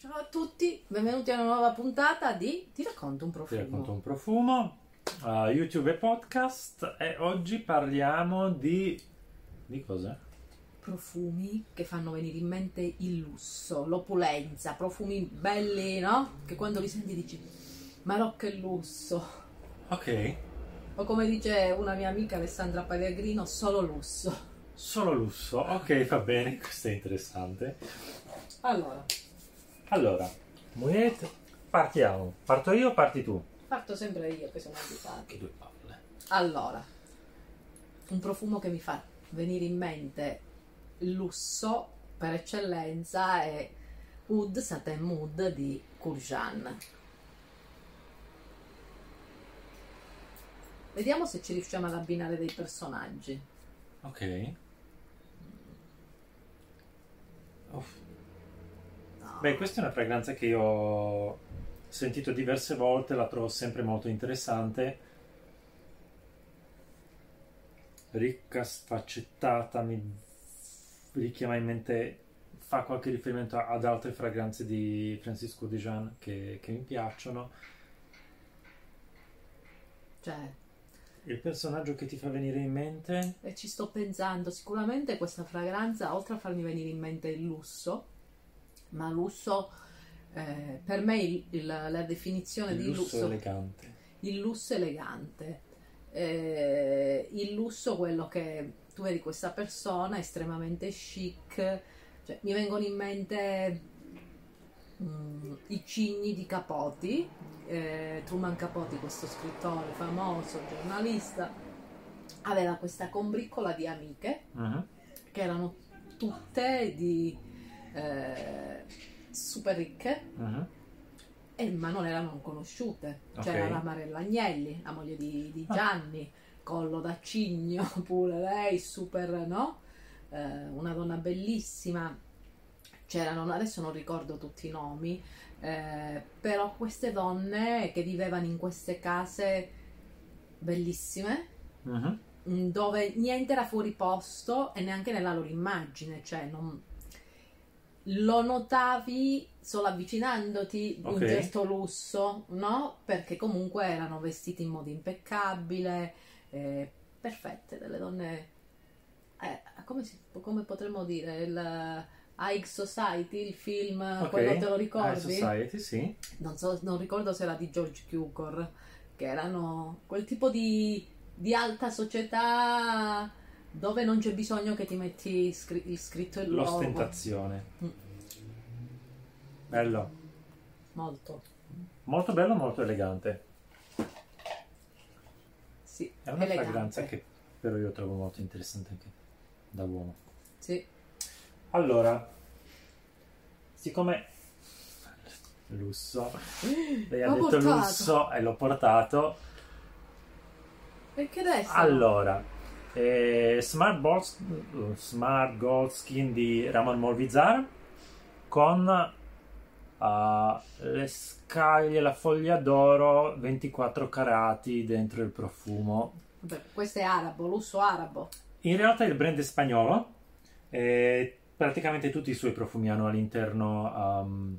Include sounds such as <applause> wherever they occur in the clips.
Ciao a tutti, benvenuti a una nuova puntata di Ti racconto un Ti profumo. racconto un profumo, uh, YouTube e podcast e oggi parliamo di... di cosa? Profumi che fanno venire in mente il lusso, l'opulenza, profumi belli, no? Che quando li senti dici, ma no che lusso. Ok, O come dice una mia amica Alessandra Pellegrino, solo lusso. solo lusso, ok va bene, questo è interessante. Allora, Allora, Moet, partiamo. Parto io o parti tu? parto sempre io che sono abituata. Che due palle. Allora, un profumo che mi fa venire in mente lusso per eccellenza è Oud Satin Mood di Courjan. Vediamo se ci riusciamo ad abbinare dei personaggi. Ok. Uff. Beh, questa è una fragranza che io ho sentito diverse volte, la trovo sempre molto interessante. Ricca, sfaccettata, mi richiama in mente, fa qualche riferimento ad altre fragranze di Francisco Dijon che, che mi piacciono. Cioè, Il personaggio che ti fa venire in mente? e ci sto pensando, sicuramente questa fragranza, oltre a farmi venire in mente il lusso, ma lusso, eh, per me il- il- la definizione Il di lusso lusso elegante. il lusso elegante, Eh, il lusso quello che tu vedi questa persona estremamente chic, cioè, mi vengono in mente mm, i cigni di Capote, eh, Truman Capote, questo scrittore famoso, giornalista, aveva questa combriccola di amiche Mhm. che erano tutte di eh, super ricche Mhm. eh, ma non erano conosciute. C'era la Marella Agnelli, la moglie di, di Ah. Gianni, collo da cigno <laughs> pure lei, super, no? Eh, una donna bellissima. C'erano, adesso non ricordo tutti i nomi, eh, però queste donne che vivevano in queste case bellissime, mm, dove niente era fuori posto e neanche nella loro immagine, cioè non... lo notavi solo avvicinandoti Ok. un certo lusso, no? Perché comunque erano vestiti in modo impeccabile, eh, perfette, delle donne, eh, come, si- come potremmo dire, il High Society, il film, Ok. quello te lo High ricordi? Society, sì. non, so, non ricordo se era di George Cukor, che erano quel tipo di, di alta società dove non c'è bisogno che ti metti il scritto il logo. L'ostentazione. Mm. Bello. Molto, Molto bello, molto elegante. sì. È una elegante. fragranza che però io trovo molto interessante anche da uomo. Sì. Allora, siccome lusso, lei ha detto portato. lusso e l'ho portato. Perché adesso? Allora, eh, Smart, Balls- Smart Gold Skin di Ramon Molvizar con ah, le scaglie, la foglia d'oro 24 carati dentro il profumo. Questo è arabo, lusso arabo. In realtà il brand è spagnolo e praticamente tutti i suoi profumi hanno all'interno, um,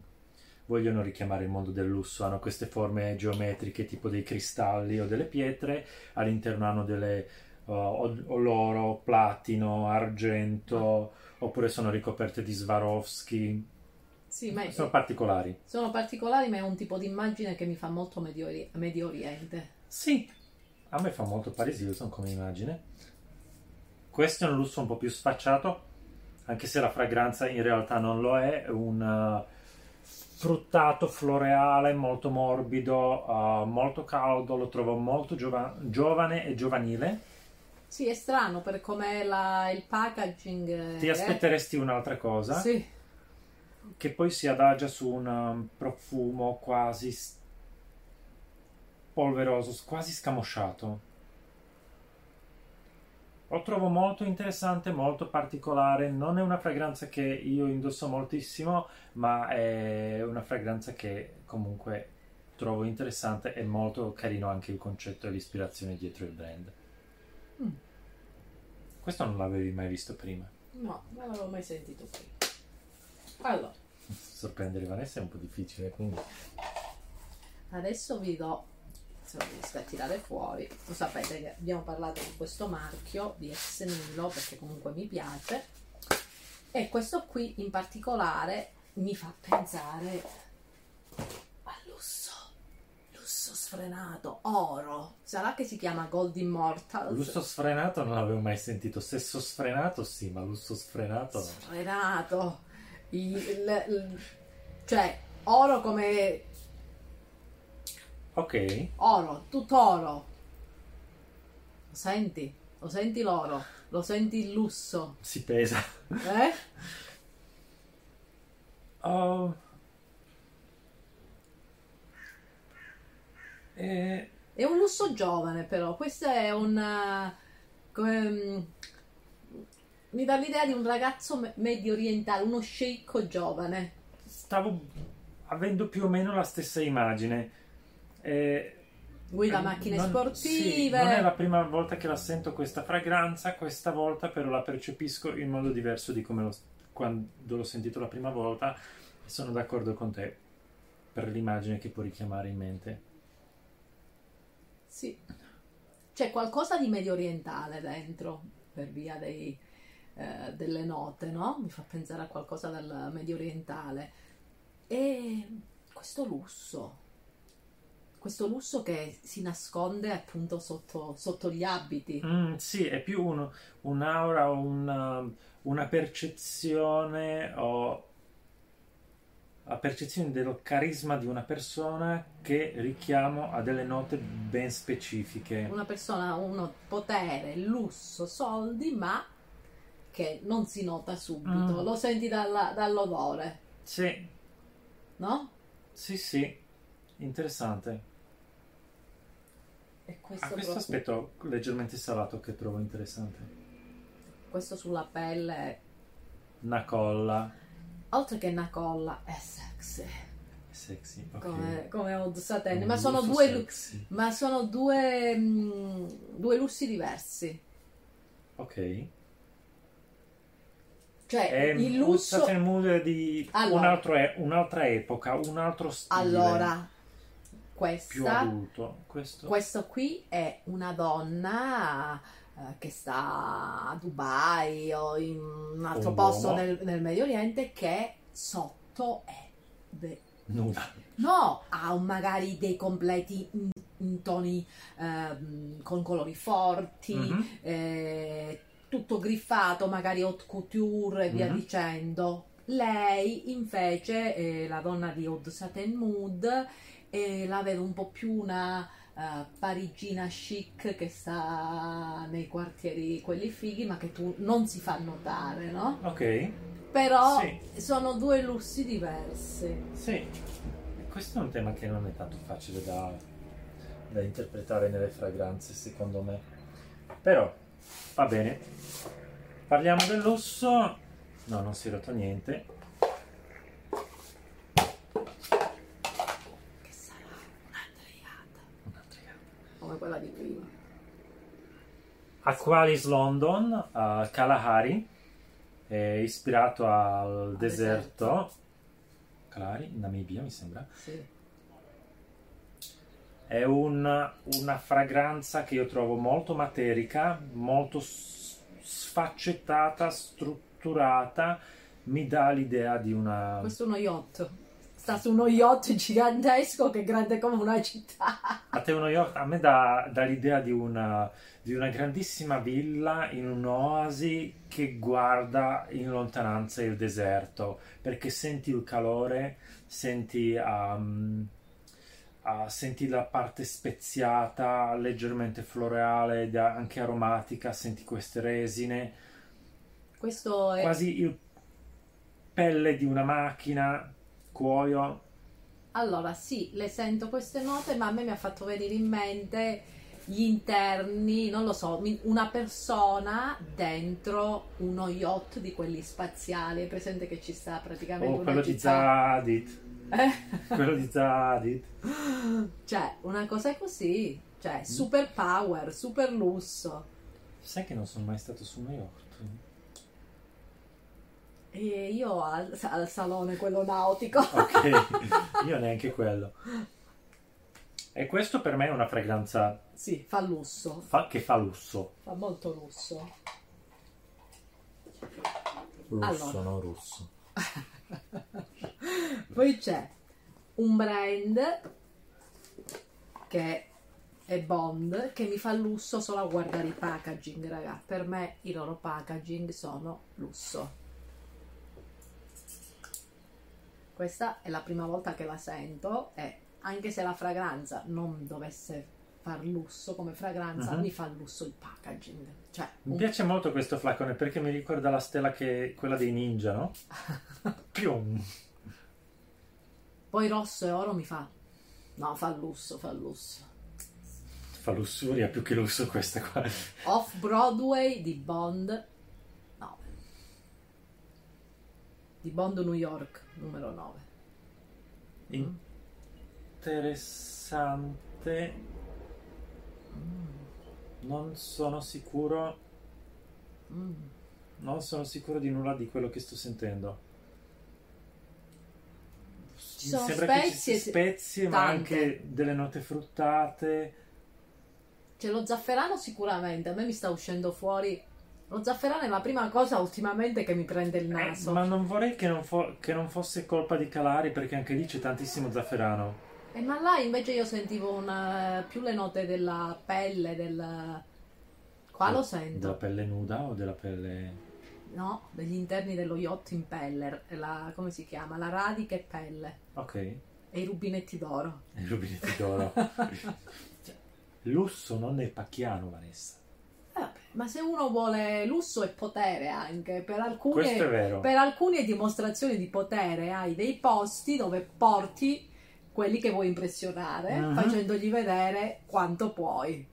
vogliono richiamare il mondo del lusso, hanno queste forme geometriche tipo dei cristalli o delle pietre, all'interno hanno delle uh, o- oloro, platino, argento, oppure sono ricoperte di Swarovski, Sì, ma sono particolari. sono particolari, ma è un tipo di immagine che mi fa molto Medio, Medio Oriente. Sì, a me fa molto Paris Hilton come immagine. Questo è un lusso un po' più sfacciato, anche se la fragranza in realtà non lo è, è un uh, fruttato floreale molto morbido, uh, molto caldo, lo trovo molto giova- giovane e giovanile. Sì, è strano per come la- il packaging. Ti è. aspetteresti un'altra cosa, Sì. che poi si adagia su un um, profumo quasi polveroso, quasi scamosciato. Lo trovo molto interessante, molto particolare. Non è una fragranza che io indosso moltissimo, ma è una fragranza che comunque trovo interessante e molto carino anche il concetto e l'ispirazione dietro il brand. Mm. Questo non l'avevi mai visto prima. No, non l'avevo mai sentito prima. Allora, Sorprendere Vanessa è un po' difficile, quindi... Adesso vi do, se lo riesco a tirare fuori, lo sapete che abbiamo parlato di questo marchio di ex Nilo perché comunque mi piace e questo qui in particolare mi fa pensare al lusso, lusso sfrenato, oro, sarà che si chiama Gold Immortals? Lusso sfrenato non l'avevo mai sentito, sesso sfrenato sì, ma lusso sfrenato no. Sfrenato, il, il- il- cioè oro come Ok, oro, tutto oro. Lo senti? Lo senti l'oro? Lo senti il lusso? si pesa. Eh? Oh. Eh, È un lusso giovane però, questo è un... eh, come, mm, mi dà l'idea di un ragazzo me- medio orientale, uno sceicco giovane. stavo avendo più o meno la stessa immagine. Eh, Guida eh, macchine non- sportive. sì, non è la prima volta che la sento questa fragranza, questa volta però la percepisco in modo diverso di come lo- quando l'ho sentito la prima volta e sono d'accordo con te per l'immagine che può richiamare in mente. Sì. C'è qualcosa di medio orientale dentro, per via dei, eh, delle note, no? Mi fa pensare a qualcosa del medio orientale. E questo lusso, questo lusso che si nasconde appunto sotto, sotto gli abiti. Mm, sì, è più un- un'aura, una, una percezione o la percezione del carisma di una persona che richiamo a delle note ben specifiche. Una persona, uno potere, lusso, soldi, ma che non si nota subito, Mm. lo senti dalla- dall'odore, Sì, no? sì, sì, interessante. E questo, Ha questo proprio- aspetto leggermente salato che trovo interessante. questo sulla pelle Una colla, oltre che una colla, è sexy. è sexy, ok. Come, come Oud Satin. Un Ma sono due, ma sono due, mm, due lussi diversi. Ok. Cioè, È il lusso. certain mood di Allora. un altro un'altra epoca, un altro stile Allora, più questa, adulto. Questo questo qui è una donna eh, che sta a Dubai o in un altro Un posto nel, nel Medio Oriente che sotto è de- nuda. No, ha magari dei completi in, in toni ehm, con colori forti, Mhm. eh, tutto griffato, magari haute couture e via Mhm. dicendo. Lei invece, eh, la donna di Oud Satin Mood, eh, la vedo un po' più una eh, parigina chic che sta nei quartieri quelli fighi, ma che tu non si fa notare, no? Ok, Però Sì. sono due lussi diversi. sì. Questo è un tema che non è tanto facile da, da interpretare nelle fragranze, secondo me. Però, va bene. Parliamo del lusso. No, non si è rotto niente. Che sarà un'andreiata Un'altra gamba. come quella di prima. Aqualis London, uh, Kalahari, è ispirato al deserto. deserto. Kalahari, in Namibia mi sembra. Sì. È un- una fragranza che io trovo molto materica, molto sfaccettata, strutturata. Mi dà l'idea di una. Questo è uno yacht. Sta su uno yacht gigantesco che è grande come una città. A te uno yacht, a me dà, dà l'idea di una, di una grandissima villa in un'oasi che guarda in lontananza il deserto, perché senti il calore, senti, um, ah, senti la parte speziata, leggermente floreale, anche aromatica, senti queste resine, Questo è quasi il pelle di una macchina, cuoio. Allora, sì, le sento queste note, ma a me mi ha fatto venire in mente gli interni, non lo so, una persona dentro uno yacht di quelli spaziali. È presente che ci sta praticamente Oh, una quello di città. Zadit, Eh? quello di Zadit. Cioè, una cosa così. Cioè, super power, super lusso. Sai che non sono mai stato su New York? E io al, al salone, quello nautico. <laughs> Ok, io neanche quello. E questo per me è una fragranza Sì, fa lusso. fa- che fa lusso. Fa molto lusso. Lusso, Allora. non russo. <laughs> Poi c'è un brand che è Bond che mi fa lusso solo a guardare i packaging, raga. Per me i loro packaging sono lusso. Questa è la prima volta che la sento e anche se la fragranza non dovesse far lusso come fragranza, Mhm. mi fa lusso il packaging. Cioè, Mi un- piace molto questo flacone perché mi ricorda la stella che quella dei ninja, no? <laughs> Pium. poi rosso e oro mi fa... No, fa lusso, fa lusso. Fa lussuria più che lusso questa qua. Off Broadway di Bond 9 di Bond New York numero 9 Interessante. Non sono sicuro. Mm. Non sono sicuro di nulla di quello che sto sentendo. Ci sono sembra che ci spezie, spezie, ma tante. anche delle note fruttate. c'è lo zafferano sicuramente a me mi sta uscendo fuori lo zafferano è la prima cosa ultimamente che mi prende il Eh, naso. ma non vorrei che non, fo- che non fosse colpa di Calari perché anche lì c'è tantissimo zafferano. Eh, ma là invece io sentivo una- più le note della pelle del qua lo Della sento. pelle nuda o della pelle... no degli interni dello yacht impeller la, come si chiama? La radica e pelle. Ok, e i rubinetti d'oro. I rubinetti d'oro. Cioè, <laughs> Lusso non è pacchiano, Vanessa. Ma se uno vuole lusso e potere anche, per alcune, è vero. per alcune dimostrazioni di potere hai dei posti dove porti quelli che vuoi impressionare, Mhm. facendogli vedere quanto puoi.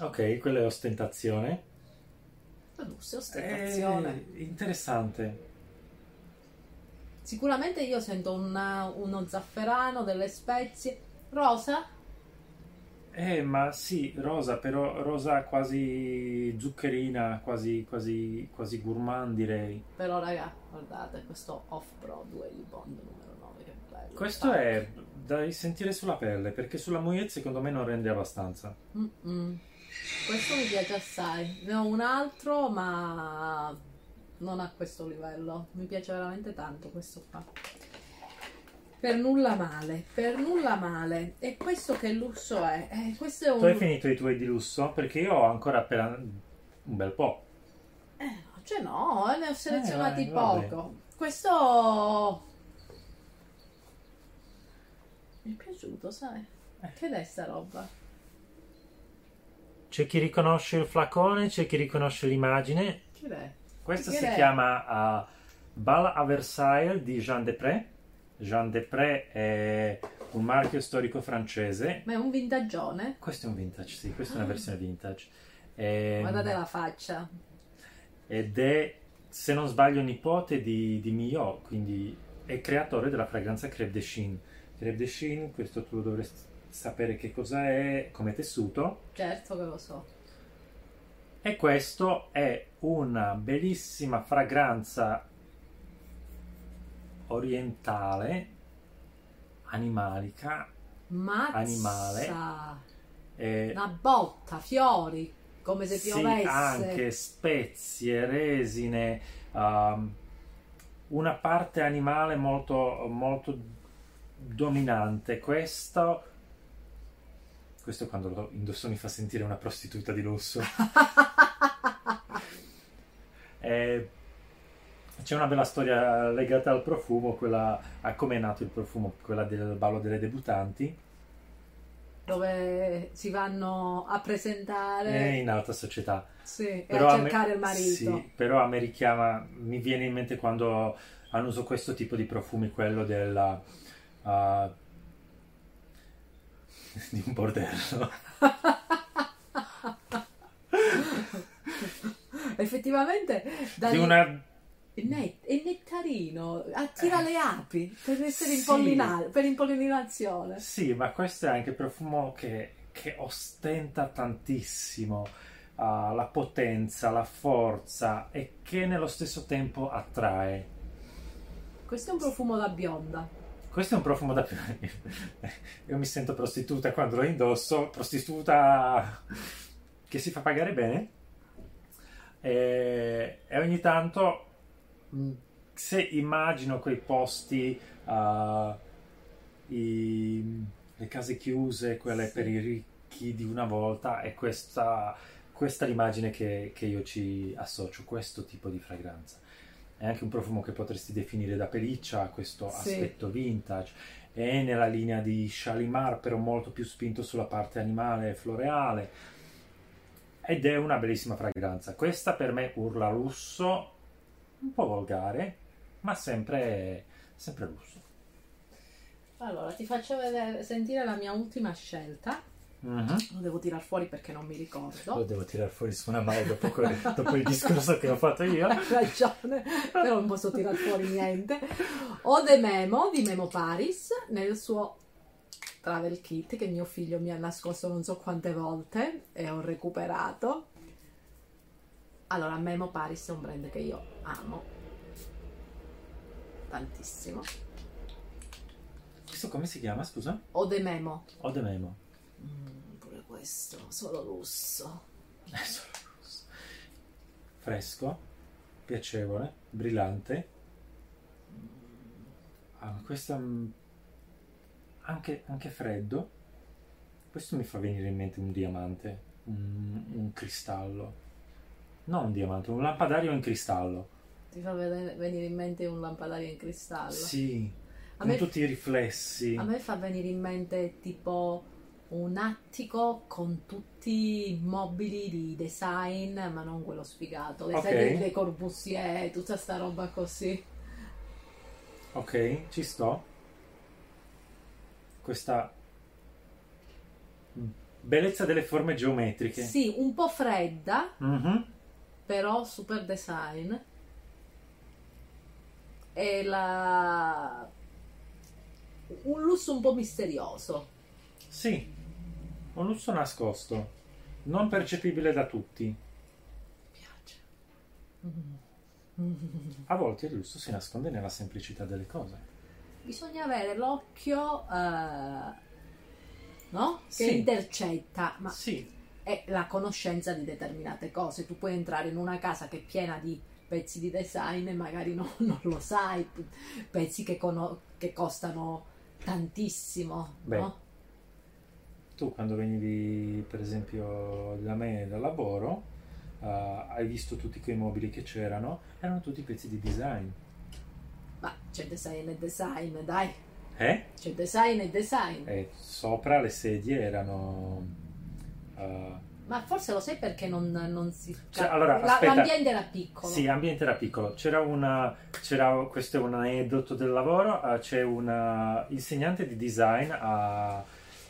Ok, quella è ostentazione. Lusso e ostentazione. Eh, interessante. Sicuramente io sento una- uno zafferano, delle spezie. Rosa? Eh, ma sì, rosa, però rosa quasi zuccherina, quasi, quasi, quasi gourmand direi. Però raga, guardate questo off-Broadway di Bond numero 9, che bello. Questo è da risentire sulla pelle, perché sulla moglietta secondo me non rende abbastanza. Mm-mm. Questo mi piace assai. Ne ho un altro, ma non a questo livello. Mi piace veramente tanto questo qua. Per nulla male, per nulla male. E questo che lusso è? Eh, questo è Tu hai un... finito i tuoi di lusso? Perché io ho ancora appena un bel po'. Eh, cioè no, eh, ne ho selezionati Eh, vabbè. poco. Questo... Mi è piaciuto, sai? Eh. Che è sta roba? C'è chi riconosce il flacone, c'è chi riconosce l'immagine. Che è? Questa Che si è? chiama uh, Bal à Versailles di Jean Depré. Jean Depré è un marchio storico francese. Ma è un vintaggione? Questo è un vintage, sì, questa è una Ah. versione vintage. Ehm, Guardate la faccia. ed è, se non sbaglio, nipote di, di Millot, quindi è creatore della fragranza Crêpe de Chine. Crêpe de Chine, questo tu dovresti sapere che cosa è come tessuto. Certo che lo so. E questo è una bellissima fragranza orientale, animalica, Mazza! Animale. e Una botta, fiori, come se sì, piovesse. anche spezie, resine, um, una parte animale molto, molto dominante. Questo, questo quando lo indosso mi fa sentire una prostituta di lusso. <laughs> Eh, c'è una bella storia legata al profumo, quella, a come è nato il profumo, quella del ballo delle debutanti, Dove si vanno a presentare in alta società. sì, e Però a me- cercare il marito. Sì, però a me richiama, mi viene in mente quando hanno usato questo tipo di profumi, quello della... ah, <laughs> di un bordello. <laughs> Effettivamente da Di una... è net- è nettarino, attira Eh, le api per essere sì. impollina- per impollinazione. Sì, ma questo è anche profumo che, che ostenta tantissimo. uh, la potenza, la forza e che nello stesso tempo attrae. Questo è un profumo da bionda. Questo è un profumo da... <laughs> Io mi sento prostituta quando lo indosso, prostituta che si fa pagare bene. E, e ogni tanto, se immagino quei posti, uh, i, le case chiuse, quelle sì. per i ricchi di una volta, è questa, questa l'immagine che, che io ci associo, questo tipo di fragranza è anche un profumo che potresti definire da pelliccia, questo sì. aspetto vintage. È nella linea di Shalimar, però molto più spinto sulla parte animale e floreale. Ed è una bellissima fragranza. Questa per me urla lusso, un po' volgare, ma sempre, sempre lusso. Allora, ti faccio vedere, sentire la mia ultima scelta Uh-huh. Lo devo tirare fuori perché non mi ricordo. Lo devo tirare fuori su una mano dopo, <laughs> dopo il discorso che ho fatto io. Hai ragione, però non posso tirare fuori niente. Ho The Memo di Memo Paris nel suo travel kit che mio figlio mi ha nascosto non so quante volte e ho recuperato. Allora, Memo Paris è un brand che io amo tantissimo. Questo come si chiama, scusa? Ode Memo. Ode Memo. Mm, pure questo, solo lusso. <laughs> È solo lusso. Fresco, piacevole, brillante. Ah, questo anche, anche, freddo. Questo mi fa venire in mente un diamante, un, un cristallo. Non un diamante, un lampadario in cristallo. Ti fa venire in mente un lampadario in cristallo? Sì, a con me, tutti i riflessi. A me fa venire in mente tipo un attico con tutti i mobili di design, ma non quello sfigato, le okay. sedie Le Corbusier, tutta sta roba così. Ok, ci sto. Questa bellezza delle forme geometriche. Sì, un po' fredda, mm-hmm. Però super design. E la... un lusso un po' misterioso. Sì, un lusso nascosto, non percepibile da tutti. Mi piace. A volte il lusso si nasconde nella semplicità delle cose. Bisogna avere l'occhio, uh, no? Che sì. intercetta, ma sì. È la conoscenza di determinate cose. Tu puoi entrare in una casa che è piena di pezzi di design e magari no, <laughs> non lo sai, pezzi che, cono- che costano tantissimo, Beh. no? tu quando venivi per esempio da me dal lavoro uh, hai visto tutti quei mobili che c'erano erano tutti pezzi di design ma c'è design e design dai eh? c'è design e design e sopra le sedie erano uh, ma forse lo sai perché non, non si. Cioè, allora, la, l'ambiente era piccolo. Sì, l'ambiente era piccolo. C'era una. C'era, questo è un aneddoto del lavoro. Uh, c'è un insegnante di design a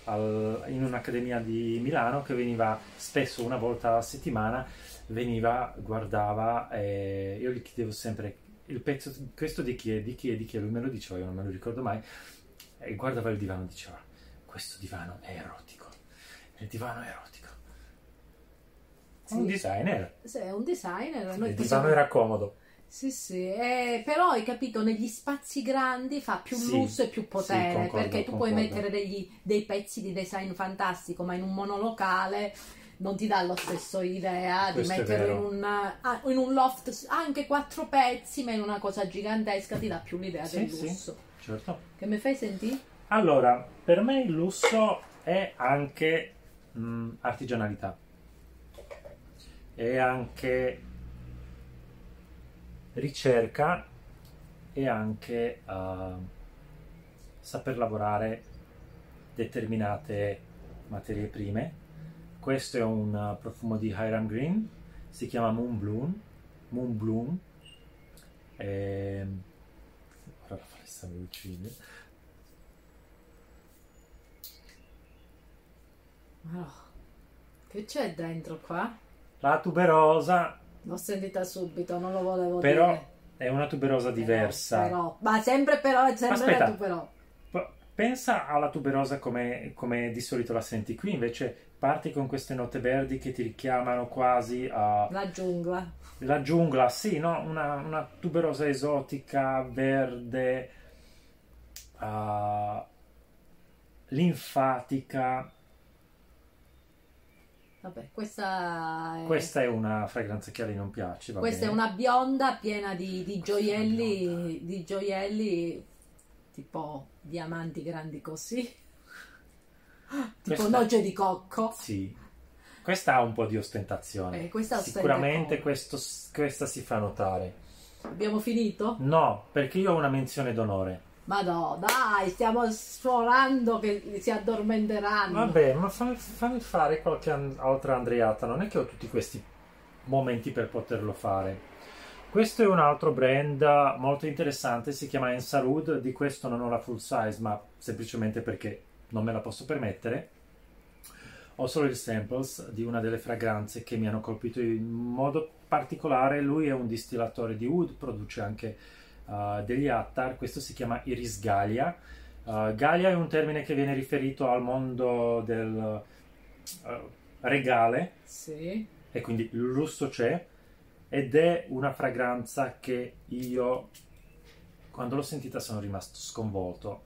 al, in un'accademia di Milano che veniva spesso una volta a settimana, veniva, guardava e io gli chiedevo sempre il pezzo, questo di chi è, di chi è, di chi è, lui me lo diceva, io non me lo ricordo mai, e guardava il divano e diceva, questo divano è erotico, il divano è erotico. Sì. Un designer. Sì, un designer. il divano era comodo. Sì, sì, eh, però hai capito, negli spazi grandi fa più sì, lusso e più potere, sì, concordo, perché tu concordo. puoi mettere degli, dei pezzi di design fantastico, ma in un monolocale non ti dà lo stesso idea Questo di metterlo in un, ah, in un, loft anche quattro pezzi, ma in una cosa gigantesca ti dà più l'idea sì, del lusso. Sì, certo. Che mi fai sentire? Allora, per me il lusso è anche mh, artigianalità, è anche ricerca e anche uh, saper lavorare determinate materie prime. Questo è un uh, profumo di Hiram Green, si chiama Moon Bloom. Moon Bloom. E... Ehm, ora la uccide. Oh, che c'è dentro qua? La tuberosa L'ho sentita subito, non lo volevo però dire. è una tuberosa diversa. Però, ma sempre però, è sempre Aspetta. la tuberò. pensa alla tuberosa come, come di solito la senti qui, invece parti con queste note verdi che ti richiamano quasi a... La giungla. La giungla, sì, no? una, una tuberosa esotica, verde, uh, linfatica. Vabbè, questa è... Questa è una fragranza che a lei non piace. Questa bene. è una bionda piena di, di gioielli, di gioielli tipo diamanti grandi così, <laughs> tipo Questa- noce di cocco. Sì. Questa ha un po' di ostentazione. Eh, Sicuramente questo- questa si fa notare. Abbiamo finito? No, perché io ho una menzione d'onore. Ma no, dai, stiamo sforando che si addormenteranno. Vabbè, ma fammi, fammi fare qualche an- altra andreata. Non è che ho tutti questi momenti per poterlo fare. Questo è un altro brand molto interessante, si chiama Ensarud. Di questo non ho la full size, ma semplicemente perché non me la posso permettere. Ho solo il samples di una delle fragranze che mi hanno colpito in modo particolare. Lui è un distillatore di wood, produce anche uh, degli attar. Questo si chiama Iris Gallia. Uh, Gallia è un termine che viene riferito al mondo del uh, regale Sì. e quindi il lusso c'è ed è una fragranza che io quando l'ho sentita sono rimasto sconvolto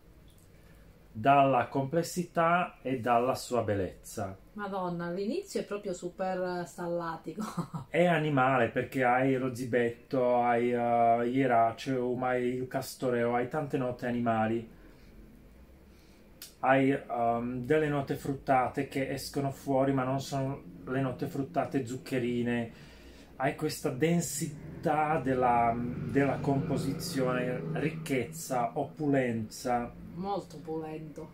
dalla complessità e dalla sua bellezza. Madonna, all'inizio è proprio super stallatico. <laughs> È animale perché hai lo zibetto, hai uh, ieraceum, hai il castoreo, hai tante note animali. Hai um, delle note fruttate che escono fuori, ma non sono le note fruttate zuccherine. Hai questa densità della, della composizione, ricchezza, opulenza. Molto opulento.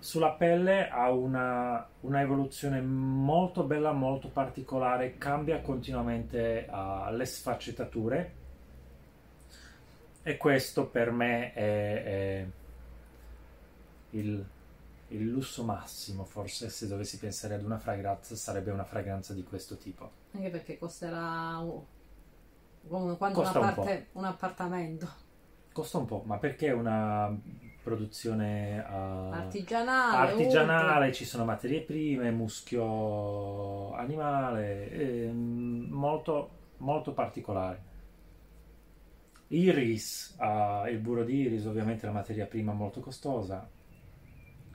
Sulla pelle ha una, una evoluzione molto bella, molto particolare, cambia continuamente uh, le sfaccettature e questo per me è, è il, il lusso massimo, forse se dovessi pensare ad una fragranza sarebbe una fragranza di questo tipo. Anche perché costerà uh, come quando Costa una un parte, un appartamento Costa un po', ma perché una produzione uh, artigianale. artigianale, ci sono materie prime, muschio animale, ehm, molto, molto particolare. Iris, ah, il burro di iris, ovviamente è una materia prima molto costosa.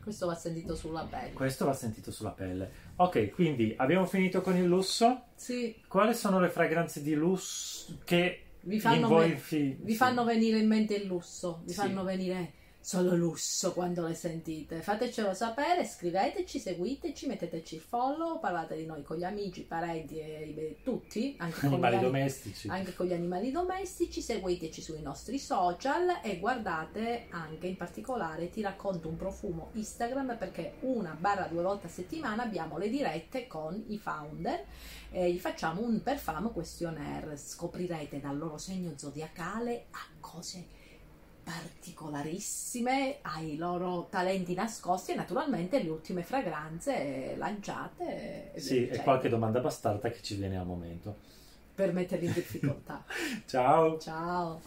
Questo va sentito sulla pelle. Questo va sentito sulla pelle. Ok, quindi abbiamo finito con il lusso. Sì, Quali sono le fragranze di lusso che vi fanno, ve- vi fanno venire in mente il lusso, vi Sì. fanno venire solo lusso quando le sentite. Fatecelo sapere, scriveteci, seguiteci, metteteci il follow, parlate di noi con gli amici, parenti e beh, tutti, anche con, animali domestici? anche con gli animali domestici, seguiteci sui nostri social e guardate anche in particolare ti racconto un profumo Instagram perché una barra due volte a settimana abbiamo le dirette con i founder e gli facciamo un perfamo questionnaire, scoprirete dal loro segno zodiacale a cose particolarissime ai loro talenti nascosti e naturalmente le ultime fragranze lanciate e Sì, e qualche domanda bastarda che ci viene al momento. per metterli in difficoltà. <laughs> Ciao! Ciao.